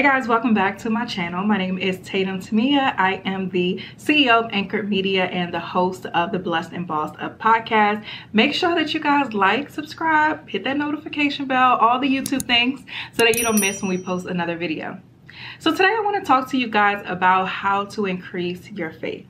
Hey guys, welcome back to my channel. My name is Tatum Temia. I am the CEO of Anchored Media and the host of the Blessed and Bossed Up podcast. Make sure that you guys like, subscribe, hit that notification bell, all the YouTube things so that you don't miss when we post another video. So today I want to talk to you guys about how to increase your faith.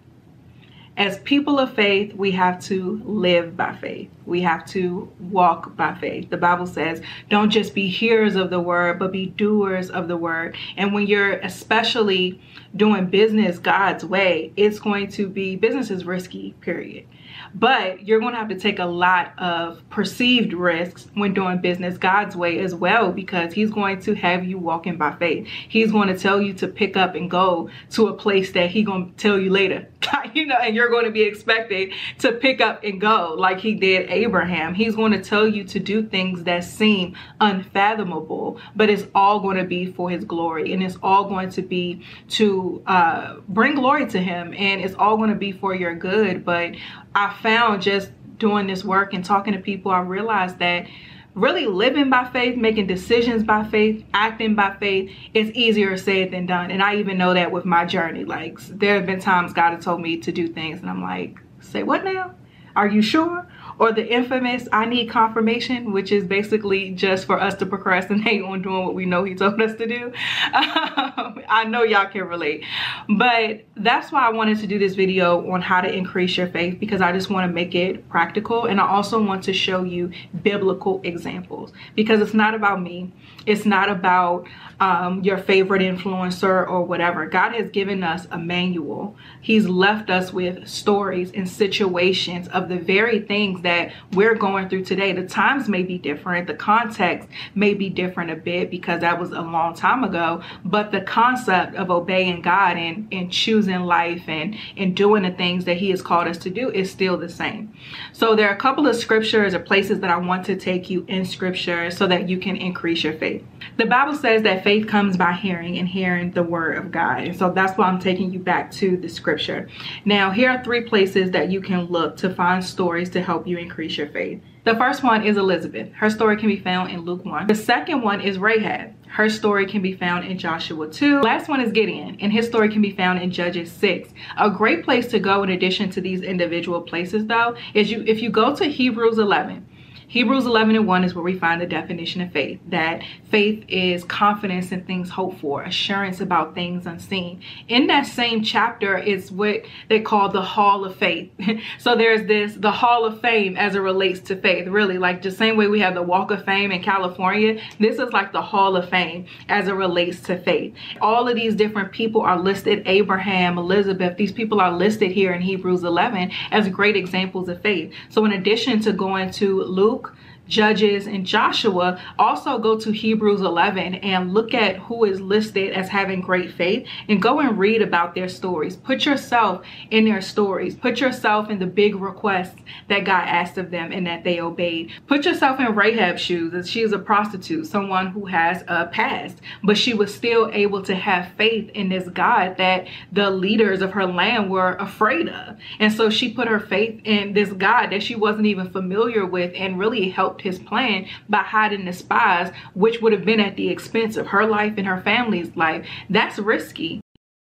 As people of faith, we have to live by faith. We have to walk by faith. The Bible says, don't just be hearers of the word, but be doers of the word. And when you're especially doing business God's way, it's going to be business is risky, period. But you're going to have to take a lot of perceived risks when doing business God's way as well, because He's going to have you walking by faith. He's going to tell you to pick up and go to a place that He's going to tell you later, you know, and you're going to be expected to pick up and go like He did Abraham. He's going to tell you to do things that seem unfathomable, but it's all going to be for His glory and it's all going to be to uh, bring glory to Him and it's all going to be for your good. But I found just doing this work and talking to people, I realized that really living by faith, making decisions by faith, acting by faith is easier said than done. And I even know that with my journey. Like there have been times God has told me to do things and I'm like, say what now? Are you sure? Or the infamous I need confirmation, which is basically just for us to procrastinate on doing what we know he told us to do. Um, I know y'all can relate. But that's why I wanted to do this video on how to increase your faith because I just want to make it practical. And I also want to show you biblical examples because it's not about me. It's not about um, your favorite influencer or whatever. God has given us a manual. He's left us with stories and situations of the very things that we're going through today. The times may be different. The context may be different a bit because that was a long time ago. But the concept of obeying God and, and choosing life and, and doing the things that He has called us to do is still the same. So there are a couple of scriptures or places that I want to take you in scripture so that you can increase your faith. The Bible says that faith comes by hearing and hearing the word of God. And so that's why I'm taking you back to the scripture. Now, here are three places that you can look to find stories to help you increase your faith. The first one is Elizabeth. Her story can be found in Luke 1. The second one is Rahab. Her story can be found in Joshua 2. Last one is Gideon, and his story can be found in Judges 6. A great place to go in addition to these individual places though is you if you go to Hebrews 11. Hebrews 11 and 1 is where we find the definition of faith that faith is confidence in things hoped for, assurance about things unseen. In that same chapter is what they call the Hall of Faith. so there's this, the Hall of Fame as it relates to faith, really, like the same way we have the Walk of Fame in California. This is like the Hall of Fame as it relates to faith. All of these different people are listed Abraham, Elizabeth, these people are listed here in Hebrews 11 as great examples of faith. So in addition to going to Luke, book Judges, and Joshua, also go to Hebrews 11 and look at who is listed as having great faith and go and read about their stories. Put yourself in their stories. Put yourself in the big requests that God asked of them and that they obeyed. Put yourself in Rahab's shoes as she is a prostitute, someone who has a past, but she was still able to have faith in this God that the leaders of her land were afraid of. And so she put her faith in this God that she wasn't even familiar with and really helped his plan by hiding the spies, which would have been at the expense of her life and her family's life. That's risky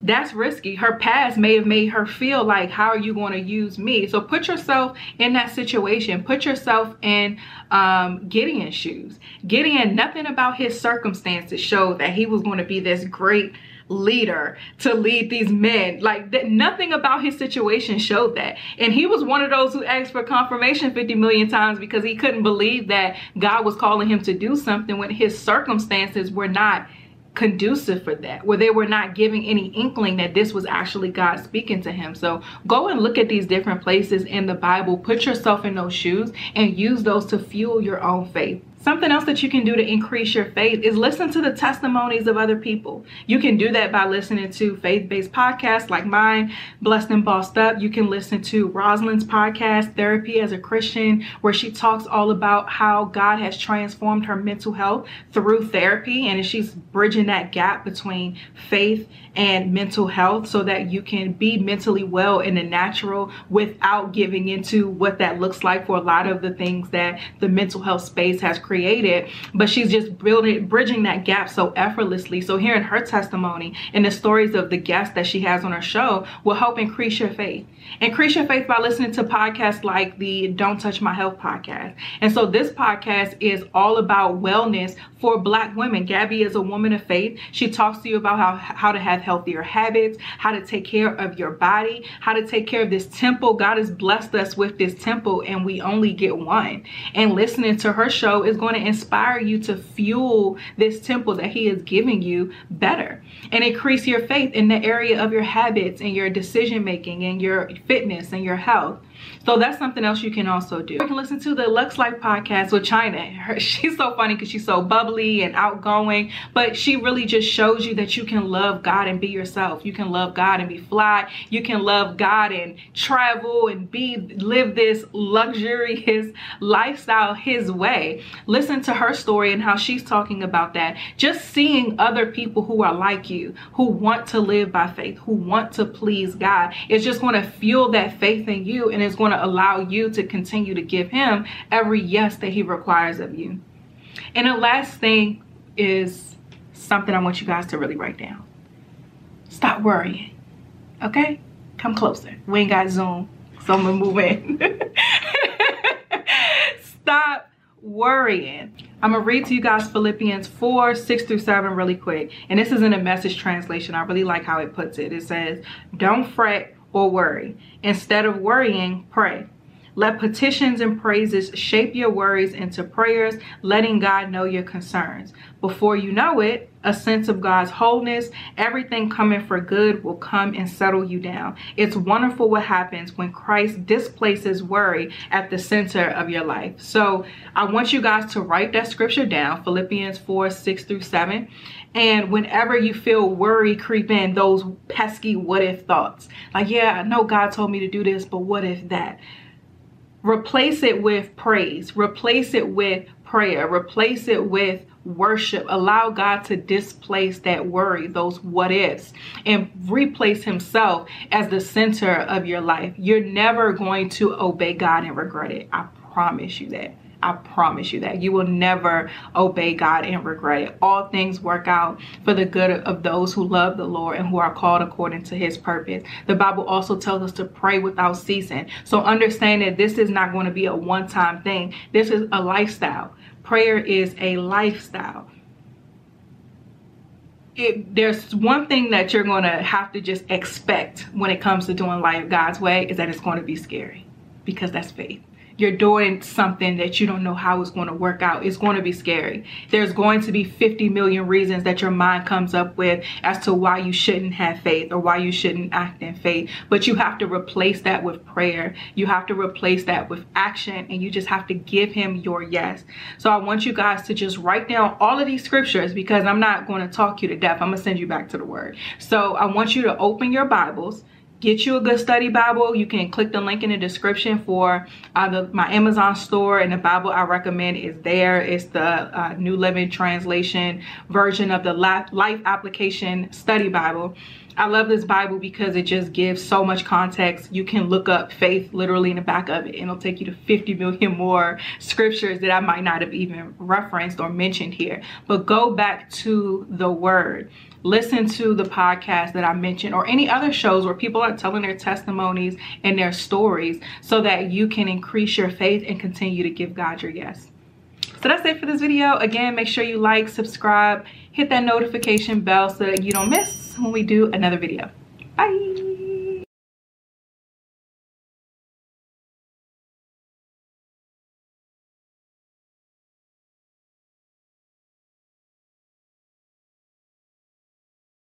that's risky. Her past may have made her feel like, how are you going to use me? So put yourself in that situation. Put yourself in um, Gideon's shoes. Gideon, nothing about his circumstances showed that he was going to be this great leader to lead these men. Like that, nothing about his situation showed that. And he was one of those who asked for confirmation 50 million times because he couldn't believe that God was calling him to do something when his circumstances were not conducive for that where they were not giving any inkling that this was actually God speaking to him so go and look at these different places in the Bible put yourself in those shoes and use those to fuel your own faith Something else that you can do to increase your faith is listen to the testimonies of other people. You can do that by listening to faith-based podcasts like mine, Blessed and Bossed Up. You can listen to Rosalind's podcast, Therapy as a Christian, where she talks all about how God has transformed her mental health through therapy and she's bridging that gap between faith and mental health so that you can be mentally well in the natural without giving into what that looks like for a lot of the things that the mental health space has created. But she's just building, bridging that gap so effortlessly. So hearing her testimony and the stories of the guests that she has on her show will help increase your faith. Increase your faith by listening to podcasts like the Don't Touch My Health podcast. And so this podcast is all about wellness for black women. Gabby is a woman of faith. She talks to you about how, how to have healthier habits, how to take care of your body, how to take care of this temple. God has blessed us with this temple and we only get one. And listening to her show is going to inspire you to fuel this temple that he is giving you better and increase your faith in the area of your habits and your decision making and your fitness and your health so that's something else you can also do. You can listen to the Lux Life podcast with China. Her, she's so funny because she's so bubbly and outgoing, but she really just shows you that you can love God and be yourself. You can love God and be fly. You can love God and travel and be live this luxurious lifestyle his way. Listen to her story and how she's talking about that. Just seeing other people who are like you, who want to live by faith, who want to please God, is just going to fuel that faith in you and it's going to allow you to continue to give him every yes that he requires of you. And the last thing is something I want you guys to really write down. Stop worrying, okay? Come closer. We ain't got Zoom, so I'm gonna move in. Stop worrying. I'm gonna read to you guys Philippians 4, 6 through 7 really quick. And this is in a message translation. I really like how it puts it. It says, don't fret or worry. Instead of worrying, pray. Let petitions and praises shape your worries into prayers, letting God know your concerns. Before you know it, a sense of God's wholeness, everything coming for good will come and settle you down. It's wonderful what happens when Christ displaces worry at the center of your life. So I want you guys to write that scripture down, Philippians 4, 6 through 7. And whenever you feel worry creep in, those pesky what if thoughts, like, yeah, I know God told me to do this, but what if that? Replace it with praise, replace it with prayer, replace it with worship. Allow God to displace that worry, those what ifs, and replace Himself as the center of your life. You're never going to obey God and regret it. I promise you that. I promise you that. You will never obey God and regret it. All things work out for the good of those who love the Lord and who are called according to his purpose. The Bible also tells us to pray without ceasing. So understand that this is not going to be a one-time thing. This is a lifestyle. Prayer is a lifestyle. It, there's one thing that you're going to have to just expect when it comes to doing life God's way is that it's going to be scary because that's faith you're doing something that you don't know how it's going to work out. It's going to be scary. There's going to be 50 million reasons that your mind comes up with as to why you shouldn't have faith or why you shouldn't act in faith. But you have to replace that with prayer. You have to replace that with action and you just have to give him your yes. So I want you guys to just write down all of these scriptures because I'm not going to talk you to death. I'm going to send you back to the word. So I want you to open your Bibles get you a good study bible. You can click the link in the description for uh, the, my amazon store and the bible i recommend is there. It's the uh, new living translation version of the life application study bible I love this Bible because it just gives so much context. You can look up faith literally in the back of it and it'll take you to 50 million more scriptures that I might not have even referenced or mentioned here. But go back to the word listen to the podcast that I mentioned or any other shows where people are telling their testimonies and their stories so that you can increase your faith and continue to give God your yes. So that's it for this video. Again, make sure you like, subscribe, hit that notification bell so that you don't miss when we do another video. Bye.